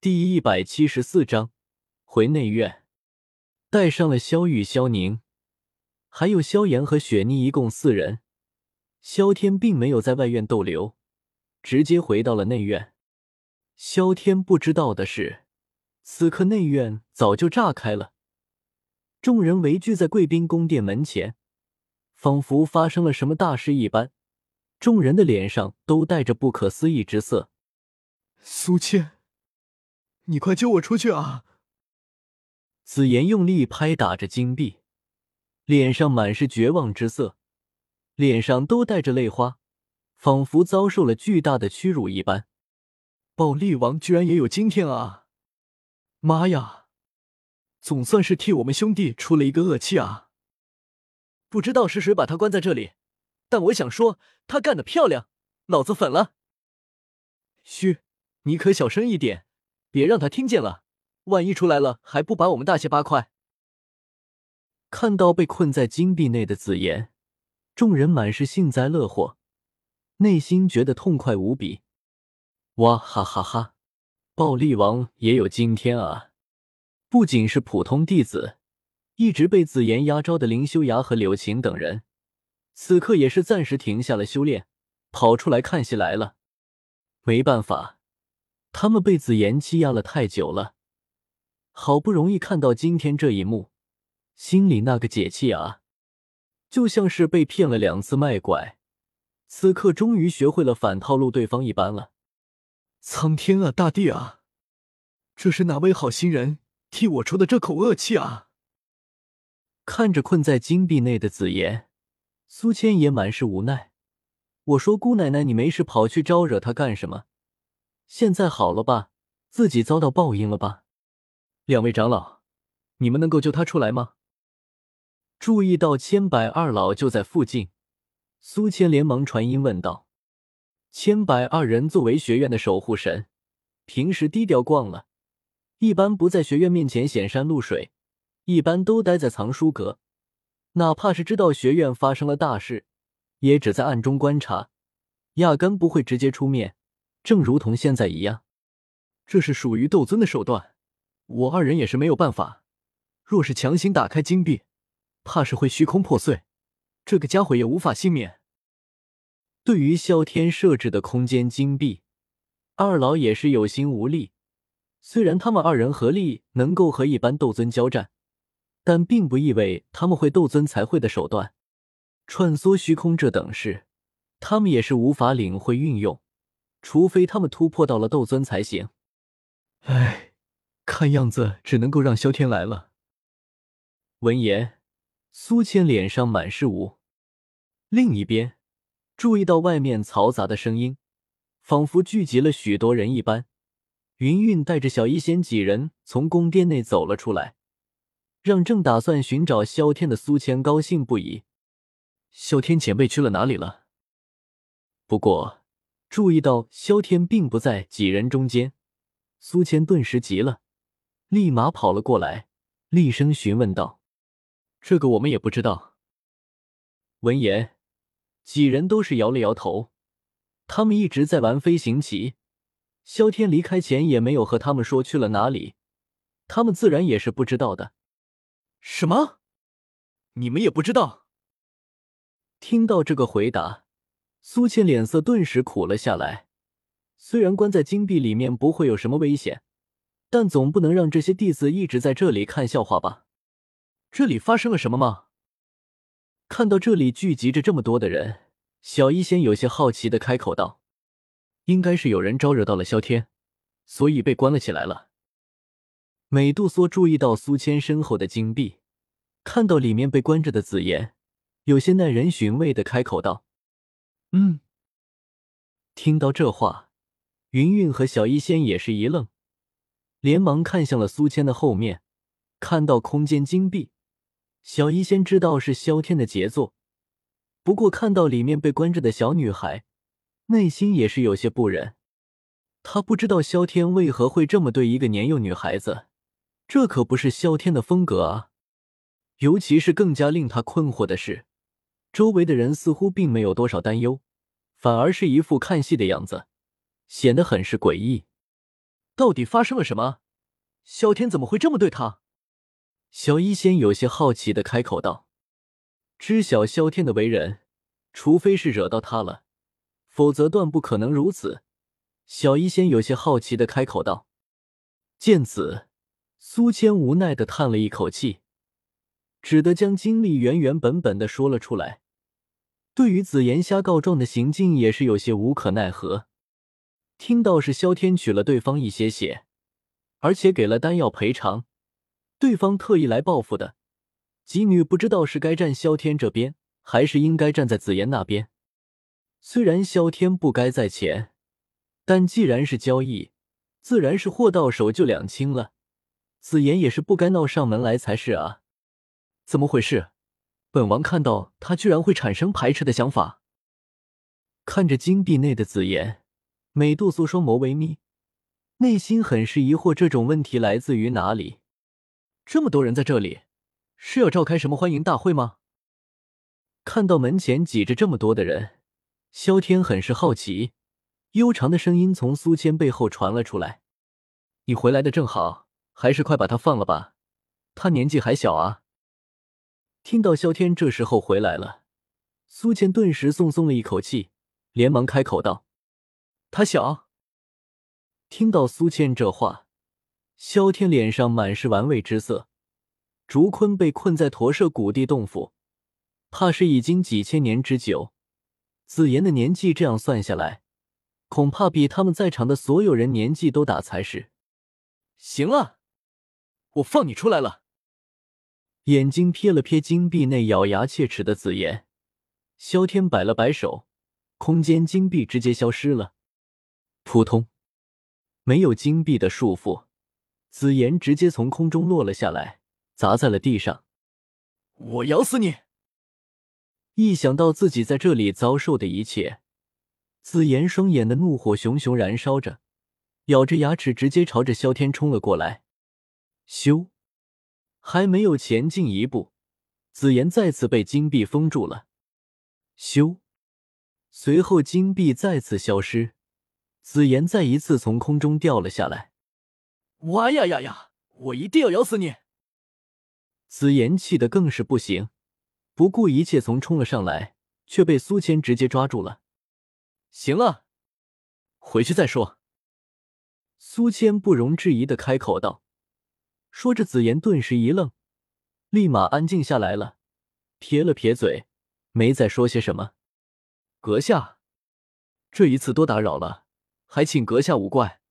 第一百七十四章回内院，带上了萧玉、萧宁，还有萧炎和雪妮，一共四人。萧天并没有在外院逗留，直接回到了内院。萧天不知道的是，此刻内院早就炸开了，众人围聚在贵宾宫殿门前，仿佛发生了什么大事一般。众人的脸上都带着不可思议之色。苏倩，你快救我出去啊！紫妍用力拍打着金币，脸上满是绝望之色，脸上都带着泪花，仿佛遭受了巨大的屈辱一般。暴力王居然也有今天啊！妈呀，总算是替我们兄弟出了一个恶气啊！不知道是谁把他关在这里。但我想说，他干得漂亮，老子粉了。嘘，你可小声一点，别让他听见了。万一出来了，还不把我们大卸八块？看到被困在金币内的紫妍，众人满是幸灾乐祸，内心觉得痛快无比。哇哈哈哈！暴力王也有今天啊！不仅是普通弟子，一直被紫妍压招的林修崖和柳琴等人。此刻也是暂时停下了修炼，跑出来看戏来了。没办法，他们被紫妍欺压了太久了，好不容易看到今天这一幕，心里那个解气啊，就像是被骗了两次卖拐，此刻终于学会了反套路对方一般了。苍天啊，大地啊，这是哪位好心人替我出的这口恶气啊？看着困在金币内的紫妍。苏千也满是无奈。我说：“姑奶奶，你没事跑去招惹他干什么？现在好了吧？自己遭到报应了吧？”两位长老，你们能够救他出来吗？注意到千百二老就在附近，苏千连忙传音问道：“千百二人作为学院的守护神，平时低调惯了，一般不在学院面前显山露水，一般都待在藏书阁。”哪怕是知道学院发生了大事，也只在暗中观察，压根不会直接出面。正如同现在一样，这是属于斗尊的手段，我二人也是没有办法。若是强行打开金币，怕是会虚空破碎，这个家伙也无法幸免。对于萧天设置的空间金币，二老也是有心无力。虽然他们二人合力能够和一般斗尊交战。但并不意味他们会斗尊才会的手段，穿梭虚空这等事，他们也是无法领会运用，除非他们突破到了斗尊才行。唉，看样子只能够让萧天来了。闻言，苏千脸上满是无。另一边，注意到外面嘈杂的声音，仿佛聚集了许多人一般，云云带着小医仙几人从宫殿内走了出来。让正打算寻找萧天的苏谦高兴不已。萧天前辈去了哪里了？不过注意到萧天并不在几人中间，苏谦顿时急了，立马跑了过来，厉声询问道：“这个我们也不知道。”闻言，几人都是摇了摇头。他们一直在玩飞行棋，萧天离开前也没有和他们说去了哪里，他们自然也是不知道的。什么？你们也不知道？听到这个回答，苏倩脸色顿时苦了下来。虽然关在金币里面不会有什么危险，但总不能让这些弟子一直在这里看笑话吧？这里发生了什么吗？看到这里聚集着这么多的人，小医仙有些好奇的开口道：“应该是有人招惹到了萧天，所以被关了起来了。”美杜莎注意到苏谦身后的金币，看到里面被关着的紫妍，有些耐人寻味的开口道：“嗯。”听到这话，云云和小医仙也是一愣，连忙看向了苏谦的后面，看到空间金币，小医仙知道是萧天的杰作，不过看到里面被关着的小女孩，内心也是有些不忍。他不知道萧天为何会这么对一个年幼女孩子。这可不是萧天的风格啊！尤其是更加令他困惑的是，周围的人似乎并没有多少担忧，反而是一副看戏的样子，显得很是诡异。到底发生了什么？萧天怎么会这么对他？小医仙有些好奇的开口道：“知晓萧天的为人，除非是惹到他了，否则断不可能如此。”小医仙有些好奇的开口道。见此，苏谦无奈的叹了一口气，只得将经历原原本本的说了出来。对于紫妍瞎告状的行径，也是有些无可奈何。听到是萧天取了对方一些血，而且给了丹药赔偿，对方特意来报复的，吉女不知道是该站萧天这边，还是应该站在紫妍那边。虽然萧天不该在前，但既然是交易，自然是货到手就两清了。紫妍也是不该闹上门来才是啊！怎么回事？本王看到他居然会产生排斥的想法。看着金币内的紫妍，美杜莎双眸微眯，内心很是疑惑，这种问题来自于哪里？这么多人在这里，是要召开什么欢迎大会吗？看到门前挤着这么多的人，萧天很是好奇。悠长的声音从苏谦背后传了出来：“你回来的正好，还是快把他放了吧，他年纪还小啊。”听到萧天这时候回来了，苏倩顿时松松了一口气，连忙开口道：“他小。”听到苏倩这话，萧天脸上满是玩味之色。竹坤被困在驼舍古地洞府，怕是已经几千年之久。紫妍的年纪这样算下来，恐怕比他们在场的所有人年纪都大才是。行了，我放你出来了。眼睛瞥了瞥金币内咬牙切齿的紫妍，萧天摆了摆手，空间金币直接消失了。扑通，没有金币的束缚，紫妍直接从空中落了下来，砸在了地上。我咬死你！一想到自己在这里遭受的一切，紫妍双眼的怒火熊熊燃烧着，咬着牙齿直接朝着萧天冲了过来。咻！还没有前进一步，紫妍再次被金币封住了。咻！随后金币再次消失，紫妍再一次从空中掉了下来。哇呀呀呀！我一定要咬死你！紫妍气得更是不行，不顾一切从冲了上来，却被苏谦直接抓住了。行了，回去再说。苏谦不容置疑的开口道。说着，紫妍顿时一愣，立马安静下来了，撇了撇嘴，没再说些什么。阁下，这一次多打扰了，还请阁下勿怪。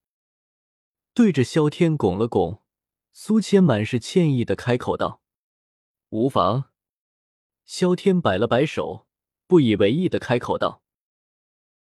对着萧天拱了拱，苏谦满是歉意的开口道：“无妨。”萧天摆了摆手，不以为意的开口道。